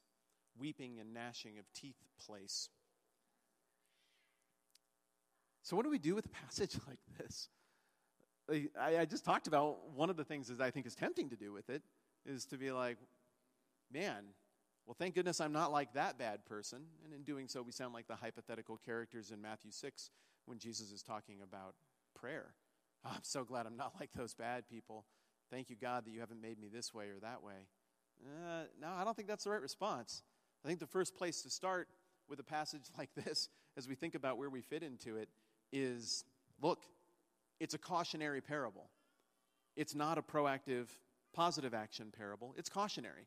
weeping and gnashing of teeth place. So, what do we do with a passage like this? I, I just talked about one of the things that I think is tempting to do with it is to be like, man, well, thank goodness I'm not like that bad person. And in doing so, we sound like the hypothetical characters in Matthew 6 when Jesus is talking about prayer. Oh, I'm so glad I'm not like those bad people. Thank you, God, that you haven't made me this way or that way. Uh, no, I don't think that's the right response. I think the first place to start with a passage like this, as we think about where we fit into it, is look, it's a cautionary parable. It's not a proactive, positive action parable. It's cautionary.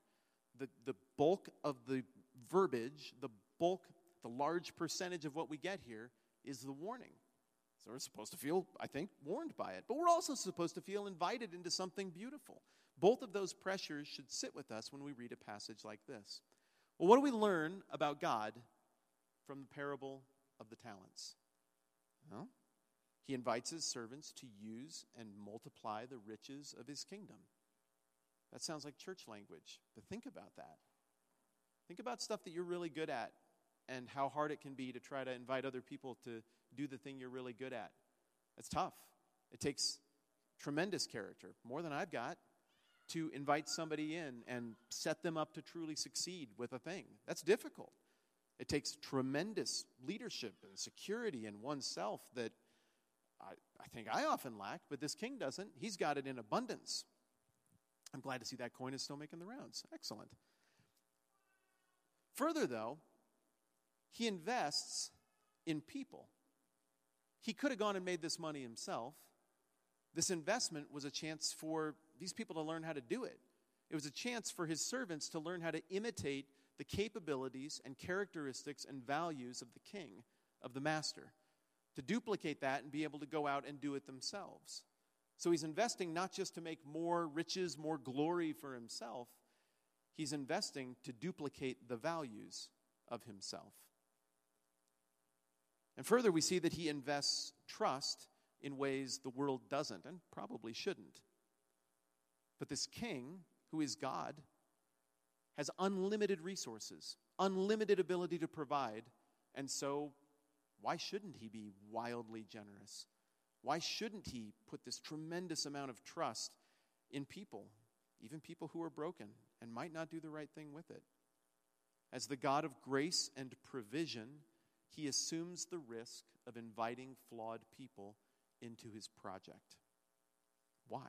The, the bulk of the verbiage, the bulk, the large percentage of what we get here is the warning. So we're supposed to feel, I think, warned by it. But we're also supposed to feel invited into something beautiful. Both of those pressures should sit with us when we read a passage like this. Well, what do we learn about God from the parable of the talents? Well, he invites his servants to use and multiply the riches of his kingdom. That sounds like church language, but think about that. Think about stuff that you're really good at and how hard it can be to try to invite other people to do the thing you're really good at. It's tough. It takes tremendous character, more than I've got, to invite somebody in and set them up to truly succeed with a thing. That's difficult. It takes tremendous leadership and security in oneself that I, I think I often lack, but this king doesn't. He's got it in abundance. I'm glad to see that coin is still making the rounds. Excellent. Further, though, he invests in people. He could have gone and made this money himself. This investment was a chance for these people to learn how to do it. It was a chance for his servants to learn how to imitate the capabilities and characteristics and values of the king, of the master, to duplicate that and be able to go out and do it themselves. So he's investing not just to make more riches, more glory for himself, he's investing to duplicate the values of himself. And further, we see that he invests trust in ways the world doesn't and probably shouldn't. But this king, who is God, has unlimited resources, unlimited ability to provide, and so why shouldn't he be wildly generous? Why shouldn't he put this tremendous amount of trust in people, even people who are broken and might not do the right thing with it? As the God of grace and provision, he assumes the risk of inviting flawed people into his project. Why?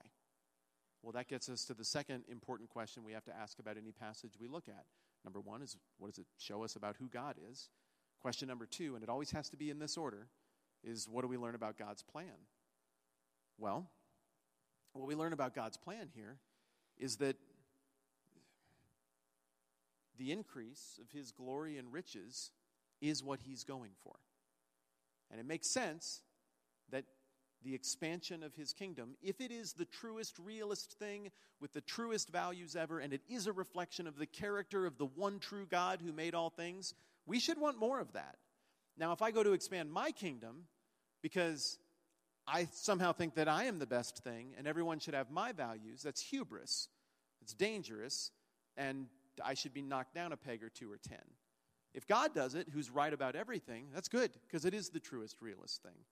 Well, that gets us to the second important question we have to ask about any passage we look at. Number one is what does it show us about who God is? Question number two, and it always has to be in this order, is what do we learn about God's plan? Well, what we learn about God's plan here is that the increase of his glory and riches is what he's going for. And it makes sense that the expansion of his kingdom, if it is the truest, realist thing with the truest values ever, and it is a reflection of the character of the one true God who made all things, we should want more of that. Now, if I go to expand my kingdom because I somehow think that I am the best thing and everyone should have my values, that's hubris. It's dangerous, and I should be knocked down a peg or two or ten. If God does it, who's right about everything, that's good because it is the truest, realist thing.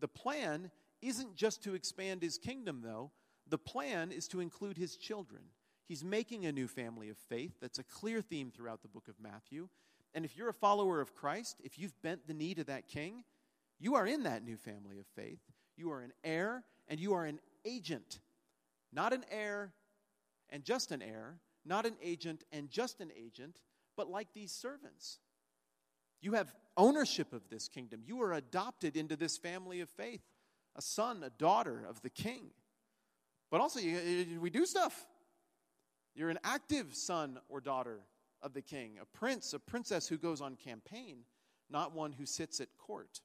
The plan isn't just to expand his kingdom, though. The plan is to include his children. He's making a new family of faith. That's a clear theme throughout the book of Matthew. And if you're a follower of Christ, if you've bent the knee to that king, you are in that new family of faith. You are an heir and you are an agent. Not an heir and just an heir, not an agent and just an agent, but like these servants. You have ownership of this kingdom. You are adopted into this family of faith a son, a daughter of the king. But also, you, we do stuff. You're an active son or daughter of the king, a prince, a princess who goes on campaign, not one who sits at court.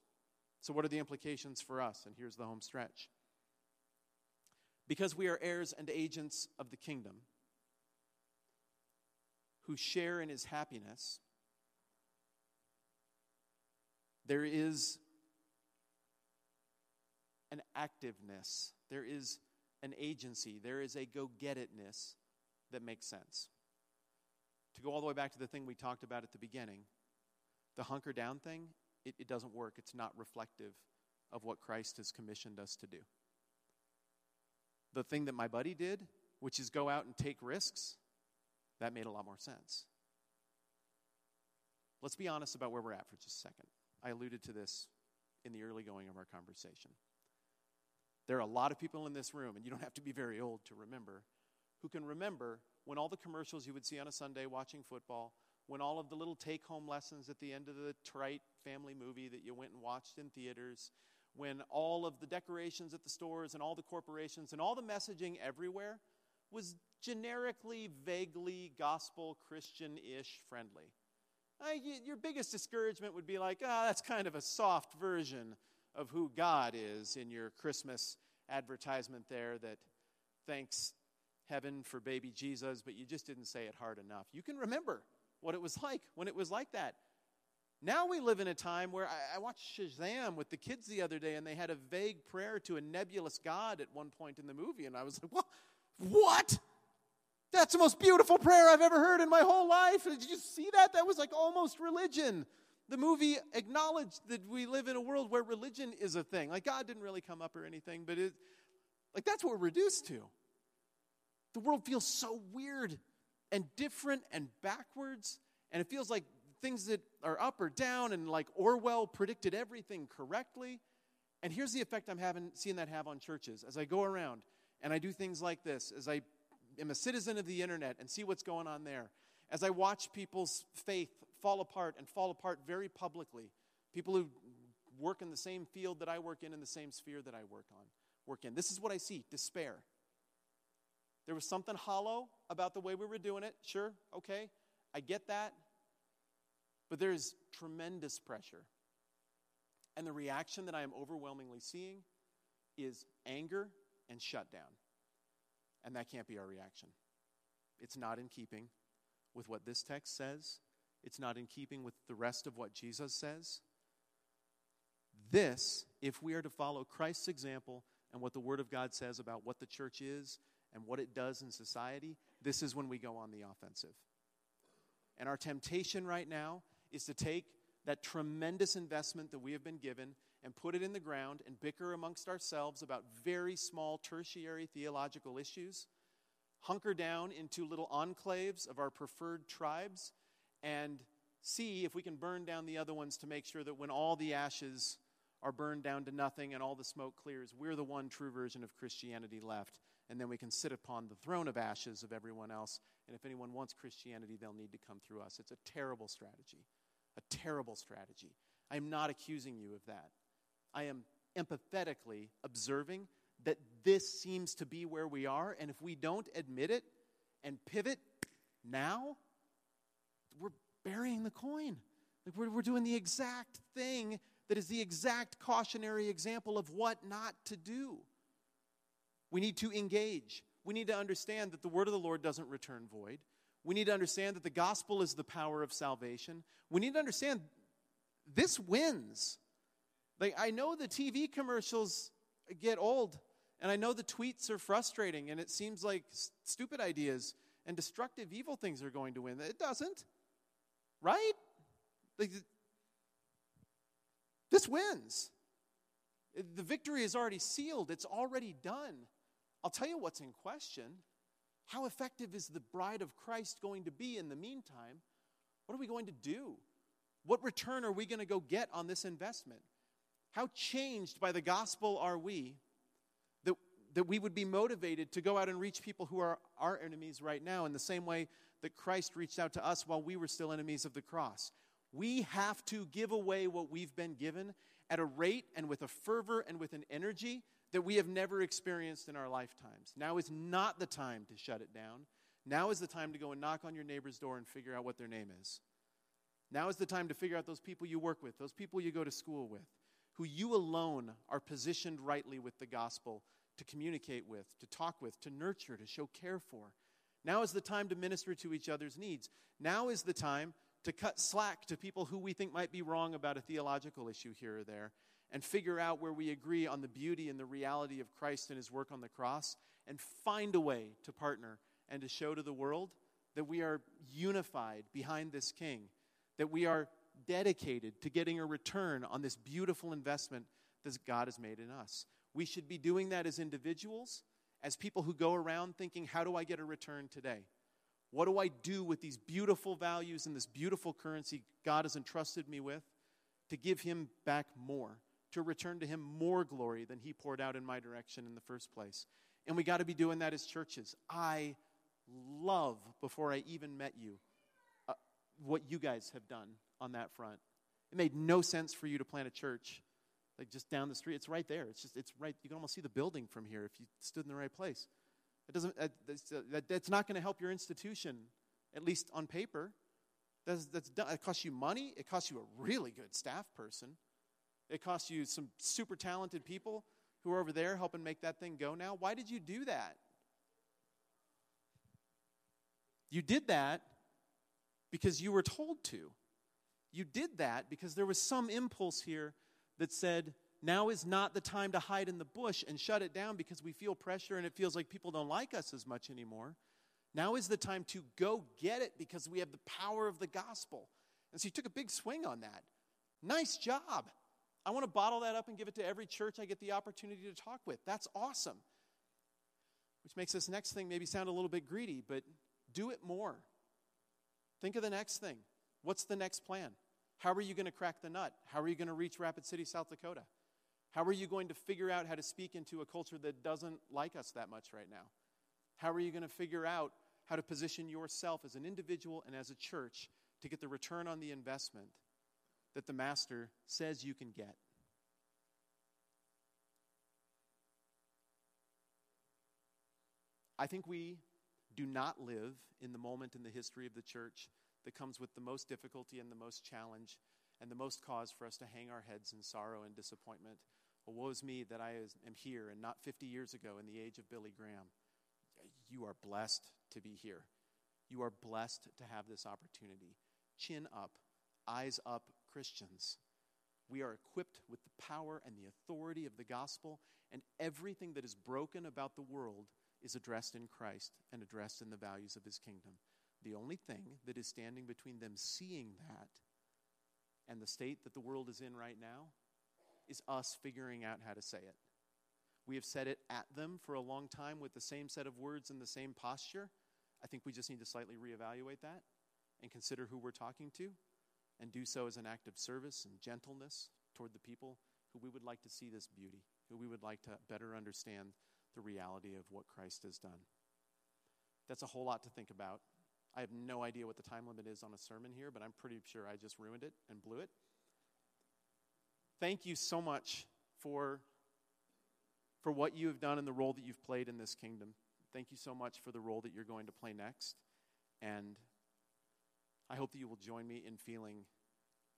So, what are the implications for us? And here's the home stretch. Because we are heirs and agents of the kingdom, who share in his happiness, there is an activeness, there is an agency, there is a go get itness that makes sense. To go all the way back to the thing we talked about at the beginning, the hunker down thing, it, it doesn't work. It's not reflective of what Christ has commissioned us to do. The thing that my buddy did, which is go out and take risks, that made a lot more sense. Let's be honest about where we're at for just a second. I alluded to this in the early going of our conversation. There are a lot of people in this room, and you don't have to be very old to remember, who can remember when all the commercials you would see on a Sunday watching football, when all of the little take home lessons at the end of the trite family movie that you went and watched in theaters, when all of the decorations at the stores and all the corporations and all the messaging everywhere was generically, vaguely gospel Christian ish friendly. I, your biggest discouragement would be like, ah, oh, that's kind of a soft version of who God is in your Christmas advertisement there that thanks heaven for baby Jesus, but you just didn't say it hard enough. You can remember what it was like when it was like that. Now we live in a time where I, I, watched Shazam with the kids the other day, and they had a vague prayer to a nebulous God at one point in the movie, and I was like, what? What? That's the most beautiful prayer I've ever heard in my whole life. Did you see that? That was like almost religion. The movie acknowledged that we live in a world where religion is a thing. Like God didn't really come up or anything, but it, like that's what we're reduced to. The world feels so weird and different and backwards, and it feels like things that are up or down, and like Orwell predicted everything correctly. And here's the effect I'm having, seeing that have on churches as I go around and I do things like this, as I am a citizen of the internet and see what's going on there, as I watch people's faith fall apart and fall apart very publicly, people who work in the same field that I work in, in the same sphere that I work on, work in. This is what I see despair. There was something hollow about the way we were doing it. Sure, okay, I get that. But there is tremendous pressure. And the reaction that I am overwhelmingly seeing is anger and shutdown. And that can't be our reaction. It's not in keeping with what this text says, it's not in keeping with the rest of what Jesus says. This, if we are to follow Christ's example and what the Word of God says about what the church is and what it does in society, this is when we go on the offensive. And our temptation right now is to take that tremendous investment that we have been given and put it in the ground and bicker amongst ourselves about very small tertiary theological issues, hunker down into little enclaves of our preferred tribes, and see if we can burn down the other ones to make sure that when all the ashes are burned down to nothing and all the smoke clears, we're the one true version of Christianity left. And then we can sit upon the throne of ashes of everyone else. And if anyone wants Christianity, they'll need to come through us. It's a terrible strategy. A terrible strategy. I am not accusing you of that. I am empathetically observing that this seems to be where we are, and if we don't admit it and pivot now, we're burying the coin. Like we're, we're doing the exact thing that is the exact cautionary example of what not to do. We need to engage. We need to understand that the word of the Lord doesn't return void. We need to understand that the gospel is the power of salvation. We need to understand this wins. Like, I know the TV commercials get old, and I know the tweets are frustrating, and it seems like stupid ideas and destructive, evil things are going to win. It doesn't, right? Like, this wins. The victory is already sealed, it's already done. I'll tell you what's in question. How effective is the bride of Christ going to be in the meantime? What are we going to do? What return are we going to go get on this investment? How changed by the gospel are we that, that we would be motivated to go out and reach people who are our enemies right now in the same way that Christ reached out to us while we were still enemies of the cross? We have to give away what we've been given at a rate and with a fervor and with an energy that we have never experienced in our lifetimes. Now is not the time to shut it down. Now is the time to go and knock on your neighbor's door and figure out what their name is. Now is the time to figure out those people you work with, those people you go to school with who you alone are positioned rightly with the gospel to communicate with, to talk with, to nurture, to show care for. Now is the time to minister to each other's needs. Now is the time to cut slack to people who we think might be wrong about a theological issue here or there and figure out where we agree on the beauty and the reality of Christ and his work on the cross and find a way to partner and to show to the world that we are unified behind this king, that we are dedicated to getting a return on this beautiful investment that God has made in us. We should be doing that as individuals, as people who go around thinking, how do I get a return today? What do I do with these beautiful values and this beautiful currency God has entrusted me with to give Him back more, to return to Him more glory than He poured out in my direction in the first place? And we got to be doing that as churches. I love, before I even met you, what you guys have done on that front. It made no sense for you to plant a church like just down the street. It's right there. It's just it's right. You can almost see the building from here if you stood in the right place. It doesn't. That's, not going to help your institution, at least on paper. That's, that's it costs you money. It costs you a really good staff person. It costs you some super talented people who are over there helping make that thing go now. Why did you do that? You did that because you were told to. You did that because there was some impulse here that said, now is not the time to hide in the bush and shut it down because we feel pressure and it feels like people don't like us as much anymore. Now is the time to go get it because we have the power of the gospel. And so you took a big swing on that. Nice job. I want to bottle that up and give it to every church I get the opportunity to talk with. That's awesome. Which makes this next thing maybe sound a little bit greedy, but do it more. Think of the next thing. What's the next plan? How are you going to crack the nut? How are you going to reach Rapid City, South Dakota? How are you going to figure out how to speak into a culture that doesn't like us that much right now? How are you going to figure out how to position yourself as an individual and as a church to get the return on the investment that the Master says you can get? I think we do not live in the moment in the history of the church that comes with the most difficulty and the most challenge and the most cause for us to hang our heads in sorrow and disappointment. Well, woe is me that I am here and not 50 years ago in the age of Billy Graham. You are blessed to be here. You are blessed to have this opportunity. Chin up, eyes up, Christians. We are equipped with the power and the authority of the gospel, and everything that is broken about the world is addressed in Christ and addressed in the values of his kingdom. The only thing that is standing between them seeing that and the state that the world is in right now is us figuring out how to say it. We have said it at them for a long time with the same set of words and the same posture. I think we just need to slightly reevaluate that and consider who we're talking to and do so as an act of service and gentleness toward the people who we would like to see this beauty, who we would like to better understand the reality of what Christ has done. That's a whole lot to think about. I have no idea what the time limit is on a sermon here, but I'm pretty sure I just ruined it and blew it. Thank you so much for, for what you have done and the role that you've played in this kingdom. Thank you so much for the role that you're going to play next. And I hope that you will join me in feeling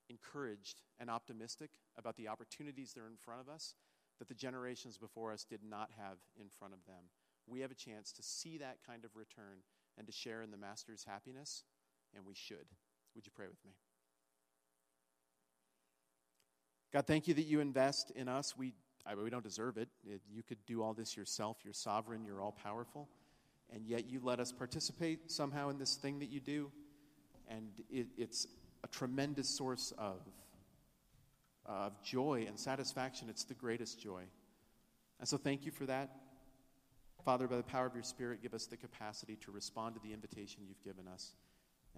encouraged and optimistic about the opportunities that are in front of us that the generations before us did not have in front of them. We have a chance to see that kind of return and to share in the Master's happiness, and we should. Would you pray with me? God, thank you that you invest in us. We, I, we don't deserve it. it. You could do all this yourself. You're sovereign, you're all powerful. And yet you let us participate somehow in this thing that you do. And it, it's a tremendous source of, Uh, of joy and satisfaction. It's the greatest joy. And so thank you for that. Father, by the power of your Spirit, give us the capacity to respond to the invitation you've given us.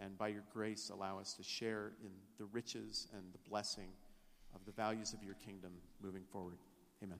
And by your grace, allow us to share in the riches and the blessing of the values of your kingdom moving forward. Amen.